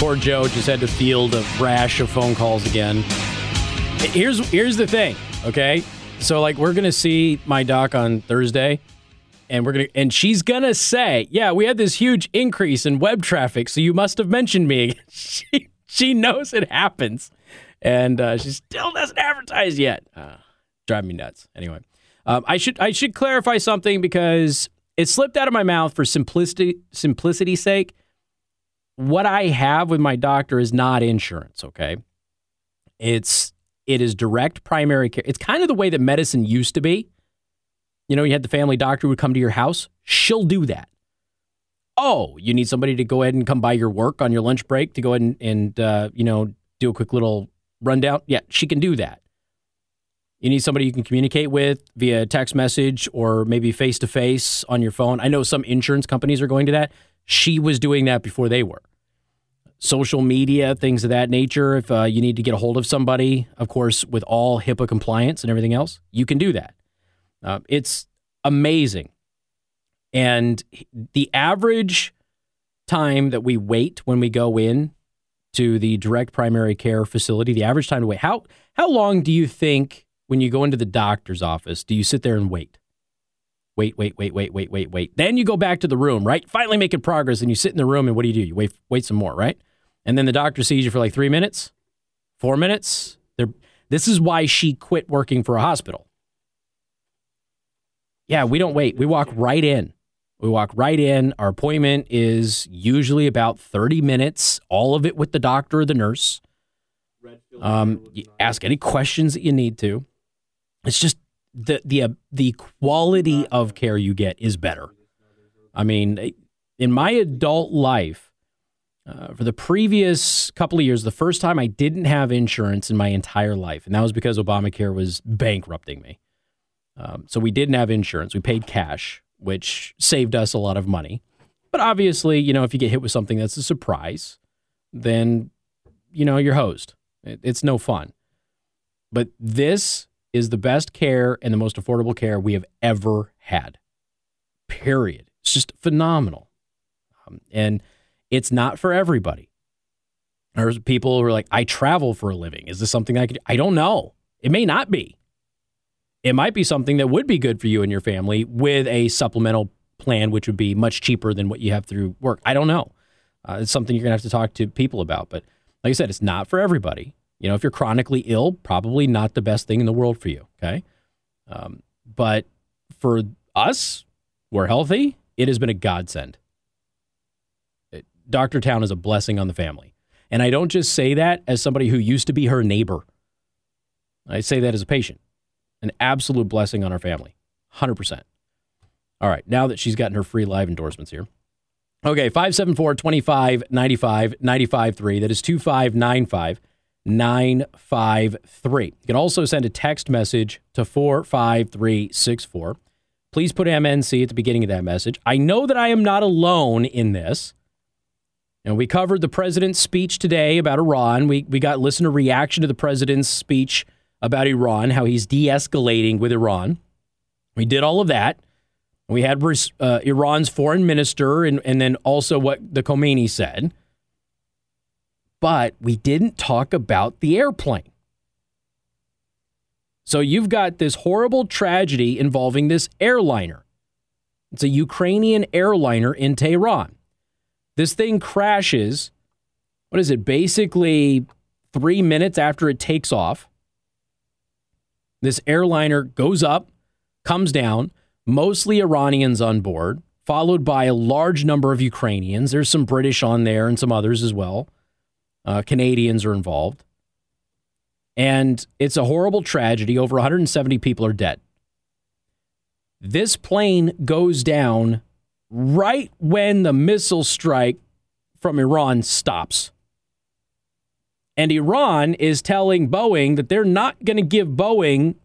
Poor Joe just had to field a rash of phone calls again. Here's here's the thing, okay? So like we're gonna see my doc on Thursday, and we're gonna and she's gonna say, yeah, we had this huge increase in web traffic, so you must have mentioned me. she she knows it happens, and uh, she still doesn't advertise yet. Uh, drive me nuts. Anyway, um, I should I should clarify something because it slipped out of my mouth for simplicity simplicity's sake what I have with my doctor is not insurance, okay? It's it is direct primary care. It's kind of the way that medicine used to be. You know, you had the family doctor who would come to your house. She'll do that. Oh, you need somebody to go ahead and come by your work on your lunch break to go ahead and, and uh, you know, do a quick little rundown. Yeah, she can do that. You need somebody you can communicate with via text message or maybe face to face on your phone. I know some insurance companies are going to that. She was doing that before they were social media, things of that nature. If uh, you need to get a hold of somebody, of course, with all HIPAA compliance and everything else, you can do that. Uh, it's amazing. And the average time that we wait when we go in to the direct primary care facility, the average time to wait, how, how long do you think when you go into the doctor's office, do you sit there and wait? Wait, wait, wait, wait, wait, wait, wait. Then you go back to the room, right? Finally making progress, and you sit in the room, and what do you do? You wait, wait some more, right? And then the doctor sees you for like three minutes, four minutes. They're, this is why she quit working for a hospital. Yeah, we don't wait. We walk right in. We walk right in. Our appointment is usually about 30 minutes, all of it with the doctor or the nurse. Um, ask any questions that you need to. It's just the the uh, the quality of care you get is better. I mean, in my adult life, uh, for the previous couple of years, the first time I didn't have insurance in my entire life, and that was because Obamacare was bankrupting me. Um, so we didn't have insurance. We paid cash, which saved us a lot of money. But obviously, you know, if you get hit with something that's a surprise, then, you know, you're hosed. It, it's no fun. But this is the best care and the most affordable care we have ever had. Period. It's just phenomenal. Um, and it's not for everybody. There's people who are like, I travel for a living. Is this something I could? I don't know. It may not be. It might be something that would be good for you and your family with a supplemental plan, which would be much cheaper than what you have through work. I don't know. Uh, it's something you're going to have to talk to people about. But like I said, it's not for everybody. You know, if you're chronically ill, probably not the best thing in the world for you. Okay. Um, but for us, we're healthy. It has been a godsend. Dr. Town is a blessing on the family. And I don't just say that as somebody who used to be her neighbor. I say that as a patient. An absolute blessing on our family. 100%. All right, now that she's gotten her free live endorsements here. Okay, 574 25 95 95 3. That is 2595 953. You can also send a text message to 45364. Please put MNC at the beginning of that message. I know that I am not alone in this. And we covered the president's speech today about Iran. We, we got listener reaction to the president's speech about Iran, how he's de escalating with Iran. We did all of that. We had uh, Iran's foreign minister and, and then also what the Khamenei said. But we didn't talk about the airplane. So you've got this horrible tragedy involving this airliner. It's a Ukrainian airliner in Tehran. This thing crashes. What is it? Basically, three minutes after it takes off. This airliner goes up, comes down, mostly Iranians on board, followed by a large number of Ukrainians. There's some British on there and some others as well. Uh, Canadians are involved. And it's a horrible tragedy. Over 170 people are dead. This plane goes down right when the missile strike from Iran stops. And Iran is telling Boeing that they're not going to give Boeing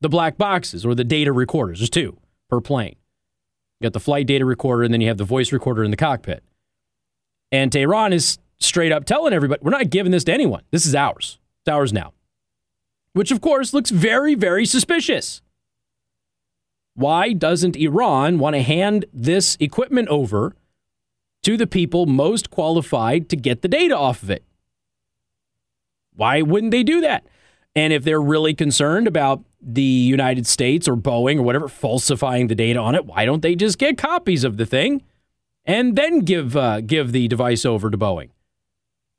the black boxes or the data recorders. There's two per plane. You got the flight data recorder, and then you have the voice recorder in the cockpit. And Tehran is straight up telling everybody, we're not giving this to anyone. This is ours. It's ours now. Which, of course, looks very, very suspicious. Why doesn't Iran want to hand this equipment over to the people most qualified to get the data off of it. Why wouldn't they do that? And if they're really concerned about the United States or Boeing or whatever falsifying the data on it, why don't they just get copies of the thing and then give uh, give the device over to Boeing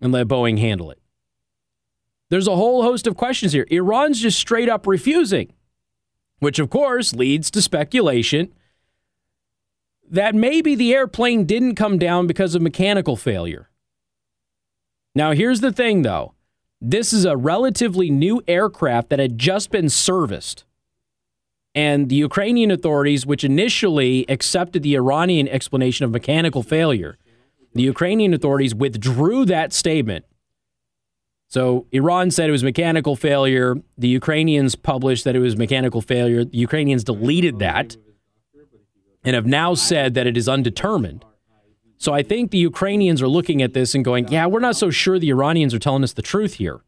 and let Boeing handle it? There's a whole host of questions here. Iran's just straight up refusing, which of course leads to speculation that maybe the airplane didn't come down because of mechanical failure. Now, here's the thing though this is a relatively new aircraft that had just been serviced. And the Ukrainian authorities, which initially accepted the Iranian explanation of mechanical failure, the Ukrainian authorities withdrew that statement. So Iran said it was mechanical failure. The Ukrainians published that it was mechanical failure. The Ukrainians deleted that and have now said that it is undetermined. So I think the Ukrainians are looking at this and going, yeah, we're not so sure the Iranians are telling us the truth here.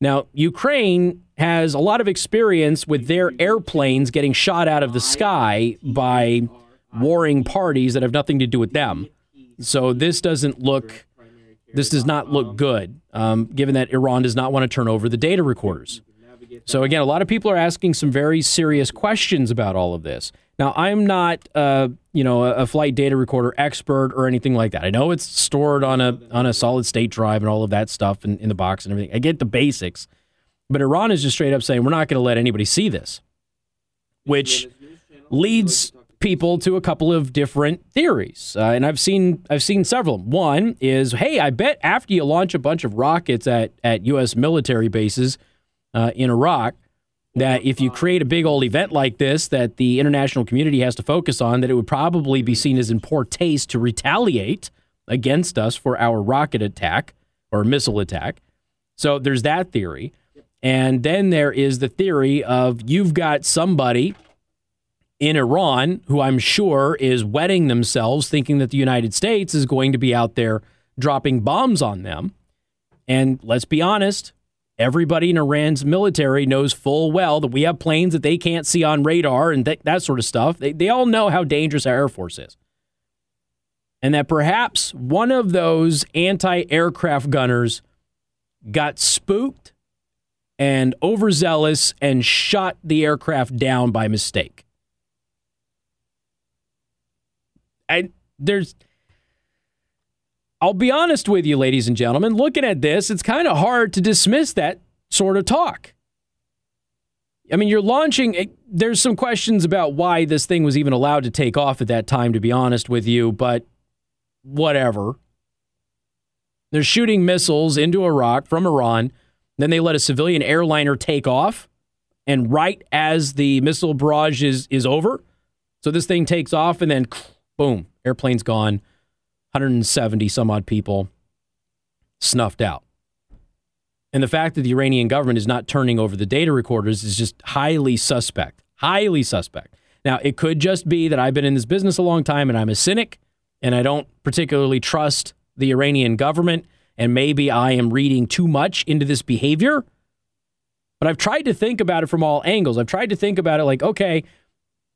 Now, Ukraine has a lot of experience with their airplanes getting shot out of the sky by warring parties that have nothing to do with them. So this doesn't look, this does not look good, um, given that Iran does not want to turn over the data recorders. So again, a lot of people are asking some very serious questions about all of this. Now, I'm not, uh, you know, a flight data recorder expert or anything like that. I know it's stored on a on a solid state drive and all of that stuff in, in the box and everything. I get the basics, but Iran is just straight up saying we're not going to let anybody see this, which leads people to a couple of different theories. Uh, and I've seen I've seen several. One is, hey, I bet after you launch a bunch of rockets at at U.S. military bases uh, in Iraq that if you create a big old event like this that the international community has to focus on, that it would probably be seen as in poor taste to retaliate against us for our rocket attack or missile attack. So there's that theory. And then there is the theory of you've got somebody in Iran who I'm sure is wetting themselves thinking that the United States is going to be out there dropping bombs on them. And let's be honest, Everybody in Iran's military knows full well that we have planes that they can't see on radar and th- that sort of stuff. They, they all know how dangerous our Air Force is. And that perhaps one of those anti aircraft gunners got spooked and overzealous and shot the aircraft down by mistake. And there's I'll be honest with you, ladies and gentlemen, looking at this, it's kind of hard to dismiss that sort of talk. I mean, you're launching, eh, there's some questions about why this thing was even allowed to take off at that time, to be honest with you, but whatever. They're shooting missiles into Iraq from Iran. Then they let a civilian airliner take off. And right as the missile barrage is, is over, so this thing takes off and then boom, airplane's gone. 170 some odd people snuffed out. And the fact that the Iranian government is not turning over the data recorders is just highly suspect. Highly suspect. Now, it could just be that I've been in this business a long time and I'm a cynic and I don't particularly trust the Iranian government. And maybe I am reading too much into this behavior. But I've tried to think about it from all angles. I've tried to think about it like, okay,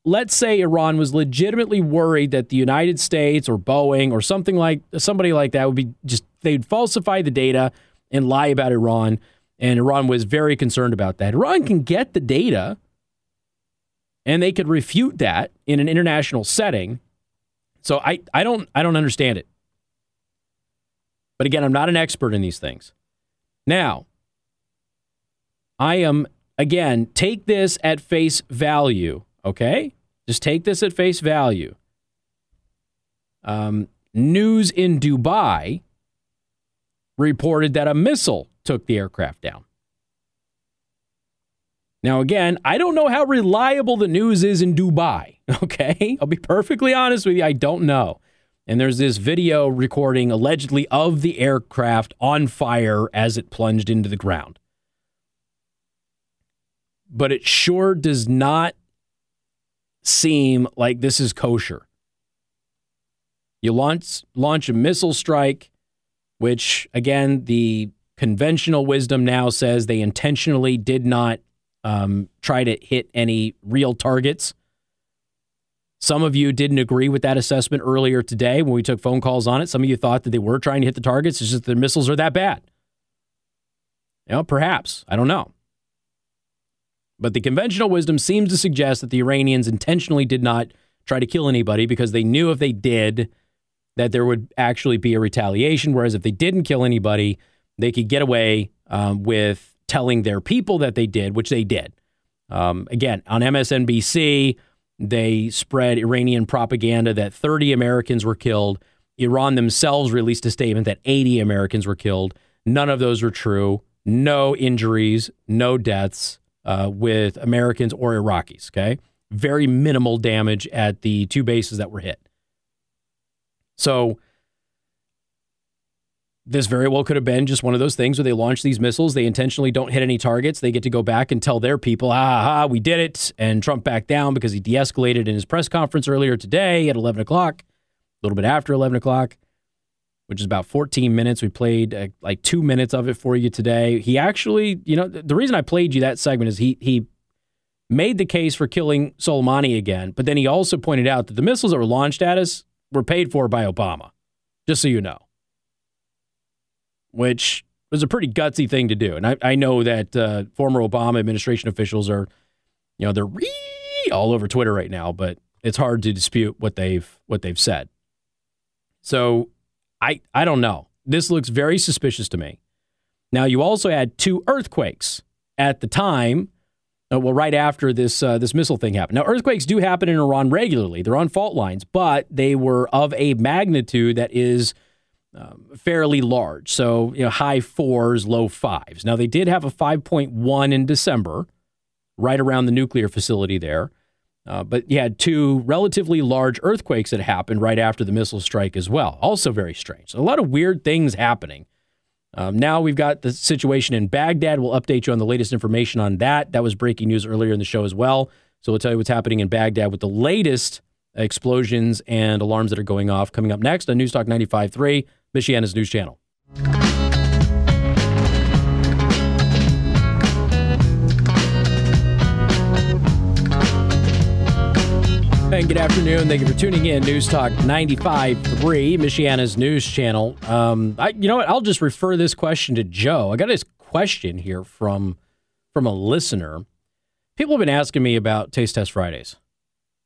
let's say Iran was legitimately worried that the United States or Boeing or something like somebody like that would be just they'd falsify the data and lie about Iran and Iran was very concerned about that. Iran can get the data and they could refute that in an international setting. So I, I don't I don't understand it. But again, I'm not an expert in these things. Now, I am again, take this at face value Okay? Just take this at face value. Um, news in Dubai reported that a missile took the aircraft down. Now, again, I don't know how reliable the news is in Dubai. Okay? I'll be perfectly honest with you. I don't know. And there's this video recording allegedly of the aircraft on fire as it plunged into the ground. But it sure does not seem like this is kosher. You launch launch a missile strike, which again the conventional wisdom now says they intentionally did not um, try to hit any real targets. Some of you didn't agree with that assessment earlier today when we took phone calls on it. Some of you thought that they were trying to hit the targets. It's just their missiles are that bad. You know, perhaps. I don't know. But the conventional wisdom seems to suggest that the Iranians intentionally did not try to kill anybody because they knew if they did, that there would actually be a retaliation. Whereas if they didn't kill anybody, they could get away um, with telling their people that they did, which they did. Um, again, on MSNBC, they spread Iranian propaganda that 30 Americans were killed. Iran themselves released a statement that 80 Americans were killed. None of those were true. No injuries, no deaths uh, with Americans or Iraqis. Okay. Very minimal damage at the two bases that were hit. So, this very well could have been just one of those things where they launch these missiles, they intentionally don't hit any targets, they get to go back and tell their people, ah, ha, we did it. And Trump backed down because he de escalated in his press conference earlier today at 11 o'clock, a little bit after 11 o'clock, which is about 14 minutes. We played uh, like two minutes of it for you today. He actually, you know, the reason I played you that segment is he, he, Made the case for killing Soleimani again, but then he also pointed out that the missiles that were launched at us were paid for by Obama, just so you know which was a pretty gutsy thing to do. And I, I know that uh, former Obama administration officials are, you know, they're all over Twitter right now, but it's hard to dispute what they've what they've said. So I I don't know. This looks very suspicious to me. Now you also had two earthquakes at the time. Uh, well, right after this uh, this missile thing happened. Now earthquakes do happen in Iran regularly. They're on fault lines, but they were of a magnitude that is um, fairly large. So, you know, high fours, low fives. Now, they did have a 5.1 in December, right around the nuclear facility there. Uh, but you had two relatively large earthquakes that happened right after the missile strike as well. Also, very strange. So, a lot of weird things happening. Um, now we've got the situation in Baghdad. We'll update you on the latest information on that. That was breaking news earlier in the show as well. So, we'll tell you what's happening in Baghdad with the latest explosions and alarms that are going off coming up next on News Talk 95.3. Michiana's news channel. And good afternoon. Thank you for tuning in. News Talk 95.3, Michiana's news channel. Um, I, you know what? I'll just refer this question to Joe. I got this question here from from a listener. People have been asking me about Taste Test Fridays.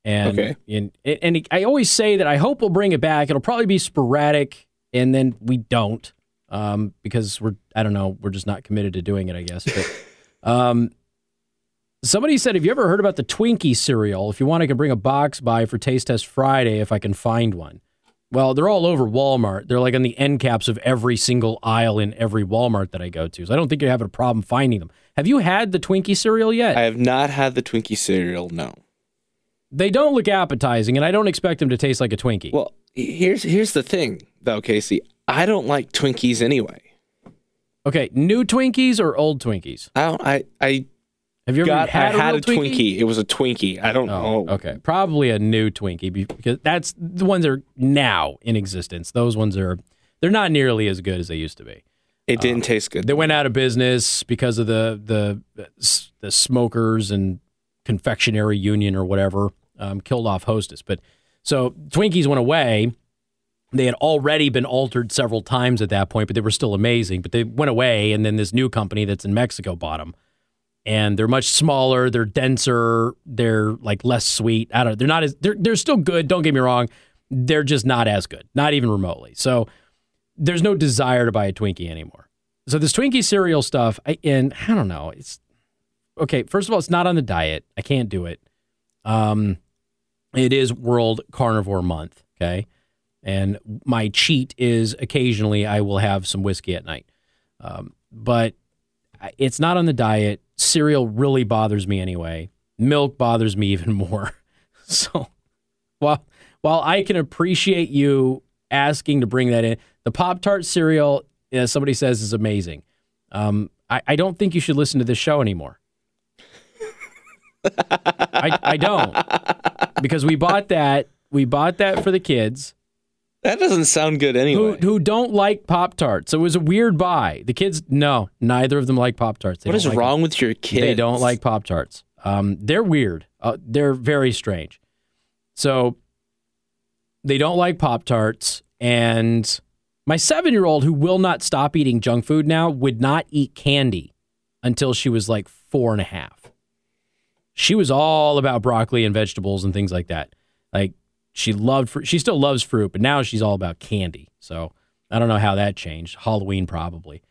And, okay. and, and I always say that I hope we'll bring it back. It'll probably be sporadic and then we don't um, because we're I don't know we're just not committed to doing it I guess. But um, somebody said, have you ever heard about the Twinkie cereal? If you want, I can bring a box by for Taste Test Friday if I can find one. Well, they're all over Walmart. They're like on the end caps of every single aisle in every Walmart that I go to. So I don't think you're having a problem finding them. Have you had the Twinkie cereal yet? I have not had the Twinkie cereal. No. They don't look appetizing, and I don't expect them to taste like a Twinkie. Well, here's here's the thing though, Casey. I don't like Twinkies anyway. Okay, new Twinkies or old Twinkies? I don't, I I have you ever got, had, I had a, a Twinkie? Twinkie? It was a Twinkie. I don't oh, know. Okay, probably a new Twinkie because that's the ones that are now in existence. Those ones are they're not nearly as good as they used to be. It didn't um, taste good. They went out of business because of the the the smokers and confectionery union or whatever um, killed off Hostess. But so Twinkies went away. They had already been altered several times at that point, but they were still amazing. But they went away, and then this new company that's in Mexico bought them. And they're much smaller, they're denser, they're like less sweet. I don't know. They're not as they're they're still good, don't get me wrong. They're just not as good, not even remotely. So there's no desire to buy a Twinkie anymore. So this Twinkie cereal stuff, I, and I don't know. It's okay. First of all, it's not on the diet. I can't do it. Um, it is World Carnivore Month, okay? And my cheat is occasionally I will have some whiskey at night. Um, but it's not on the diet. Cereal really bothers me anyway. Milk bothers me even more. So while while I can appreciate you asking to bring that in, the Pop Tart cereal, as somebody says, is amazing. Um, I, I don't think you should listen to this show anymore. I, I don't because we bought that. We bought that for the kids. That doesn't sound good anyway. Who, who don't like Pop Tarts. So it was a weird buy. The kids, no, neither of them like Pop Tarts. What is like wrong them. with your kids? They don't like Pop Tarts. Um, they're weird. Uh, they're very strange. So they don't like Pop Tarts. And my seven year old, who will not stop eating junk food now, would not eat candy until she was like four and a half. She was all about broccoli and vegetables and things like that. Like she loved fruit. She still loves fruit, but now she's all about candy. So I don't know how that changed. Halloween probably.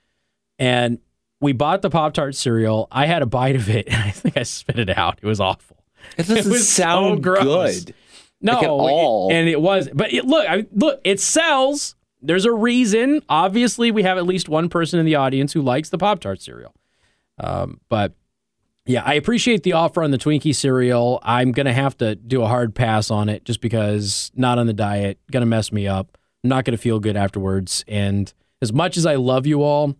And we bought the Pop Tart cereal. I had a bite of it and I think I spit it out. It was awful. It doesn't was so sound gross. good. No, Like all. and it was. But it, look, I, look, it sells. There's a reason. Obviously, we have at least one person in the audience who likes the Pop Tart cereal. Um, but yeah, I appreciate the offer on the Twinkie cereal. I'm gonna have to do a hard pass on it just because not on the diet, gonna mess me up. I'm not gonna feel good afterwards. And as much as I love you all,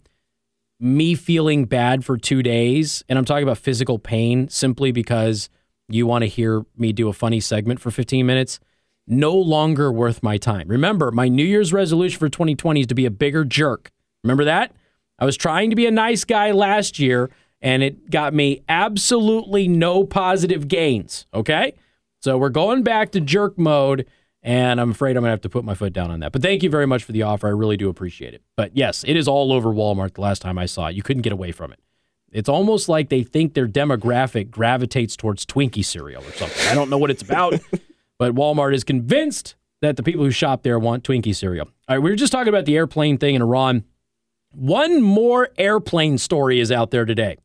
me feeling bad for two days, and I'm talking about physical pain simply because you want to hear me do a funny segment for 15 minutes, no longer worth my time. Remember, my New Year's resolution for 2020 is to be a bigger jerk. Remember that? I was trying to be a nice guy last year, and it got me absolutely no positive gains. Okay? So we're going back to jerk mode, and I'm afraid I'm going to have to put my foot down on that. But thank you very much for the offer. I really do appreciate it. But yes, it is all over Walmart the last time I saw it. You couldn't get away from it. It's almost like they think their demographic gravitates towards Twinkie cereal or something. I don't know what it's about, but Walmart is convinced that the people who shop there want Twinkie cereal. All right, we were just talking about the airplane thing in Iran. One more airplane story is out there today.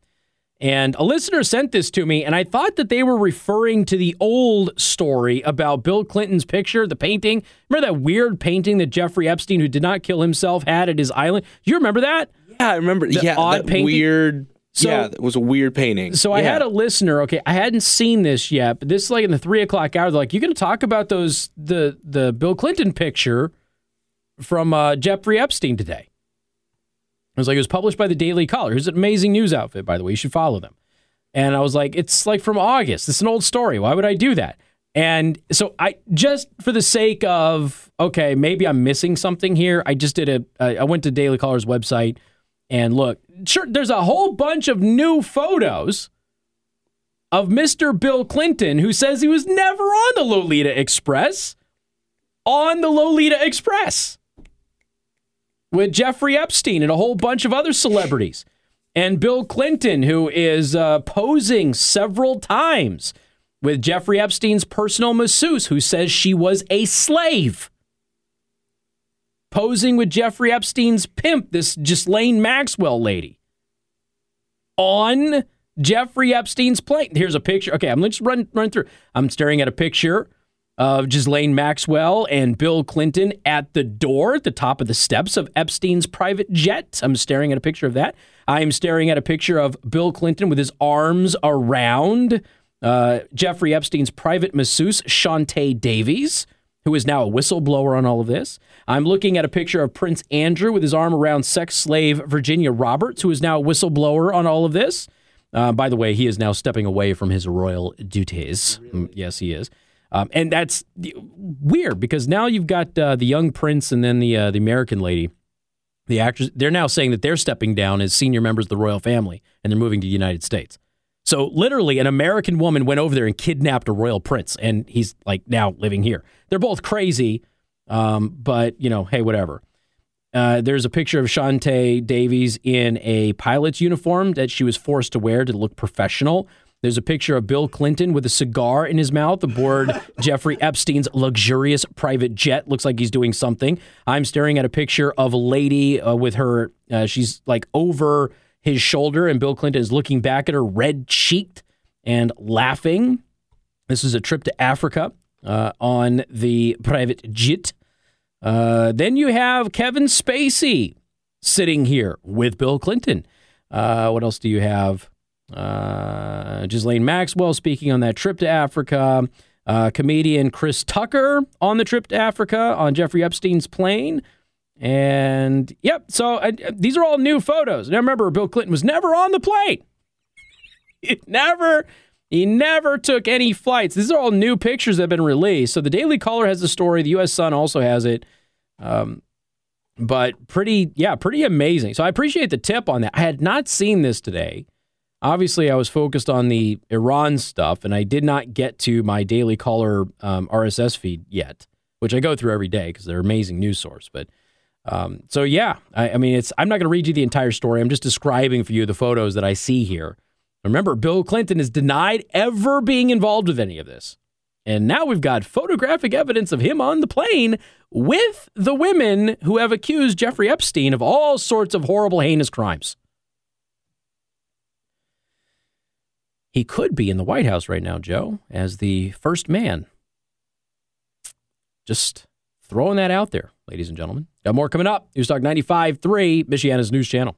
And a listener sent this to me, and I thought that they were referring to the old story about Bill Clinton's picture, the painting. Remember that weird painting that Jeffrey Epstein, who did not kill himself, had at his island? Do you remember that? Yeah, I remember. yeah, odd that painting? weird. So- yeah, it was a weird painting. So I Yeah. had a listener. Okay, I hadn't seen this yet, but this is like in the three o'clock hour. They're like, "You're going to talk about those the the Bill Clinton picture from uh, Jeffrey Epstein today?" Was like, "It was published by the Daily Caller. Here's an amazing news outfit, by the way. You should follow them." And I was like, "It's like from August. It's an old story. Why would I do that?" And so I just for the sake of okay, maybe I'm missing something here. I just did a I went to Daily Caller's website and look. Sure, there's a whole bunch of new photos of Mr. Bill Clinton, who says he was never on the Lolita Express, on the Lolita Express with Jeffrey Epstein and a whole bunch of other celebrities. And Bill Clinton, who is uh, posing several times with Jeffrey Epstein's personal masseuse, who says she was a slave. Posing with Jeffrey Epstein's pimp, this Ghislaine Maxwell lady on Jeffrey Epstein's plane. Here's a picture. Okay, I'm just run run through. I'm staring at a picture of Ghislaine Maxwell and Bill Clinton at the door at the top of the steps of Epstein's private jet. I'm staring at a picture of that. I am staring at a picture of Bill Clinton with his arms around uh, Jeffrey Epstein's private masseuse, Chauntae Davies, who is now a whistleblower on all of this. I'm looking at a picture of Prince Andrew with his arm around sex slave Virginia Roberts, who is now a whistleblower on all of this. Uh, by the way, he is now stepping away from his royal duties. Mm, Yes, he is. Um, and that's weird because now you've got uh, the young prince and then the uh, the American lady, the actors. They're now saying that they're stepping down as senior members of the royal family and they're moving to the United States. So literally, an American woman went over there and kidnapped a royal prince, and he's like now living here. They're both crazy, um, but you know, hey, whatever. Uh, there's a picture of Chauntae Davies in a pilot's uniform that she was forced to wear to look professional. There's a picture of Bill Clinton with a cigar in his mouth aboard Jeffrey Epstein's luxurious private jet. Looks like he's doing something. I'm staring at a picture of a lady uh, with her, uh, she's like over his shoulder, and Bill Clinton is looking back at her, red cheeked and laughing. This is a trip to Africa uh, on the private jet. Uh, then you have Kevin Spacey sitting here with Bill Clinton. Uh, what else do you have? Uh, Ghislaine Maxwell speaking on that trip to Africa. Uh, comedian Chris Tucker on the trip to Africa on Jeffrey Epstein's plane. And yep, so uh, these are all new photos. Now remember, Bill Clinton was never on the plane. Never, he never took any flights. These are all new pictures that have been released. So the Daily Caller has the story. The U.S. Sun also has it. Um, but pretty, yeah, pretty amazing. So I appreciate the tip on that. I had not seen this today. Obviously I was focused on the Iran stuff, and I did not get to my daily caller um, RSS feed yet, which I go through every day because they're amazing news source. But um, so yeah, I, I mean, it's I'm not going to read you the entire story. I'm just describing for you the photos that I see here. Remember, Bill Clinton is denied ever being involved with any of this. And now we've got photographic evidence of him on the plane with the women who have accused Jeffrey Epstein of all sorts of horrible, heinous crimes. He could be in the White House right now, Joe, as the first man. Just throwing that out there, ladies and gentlemen. Got more coming up. News Talk 95.3, Michiana's news channel.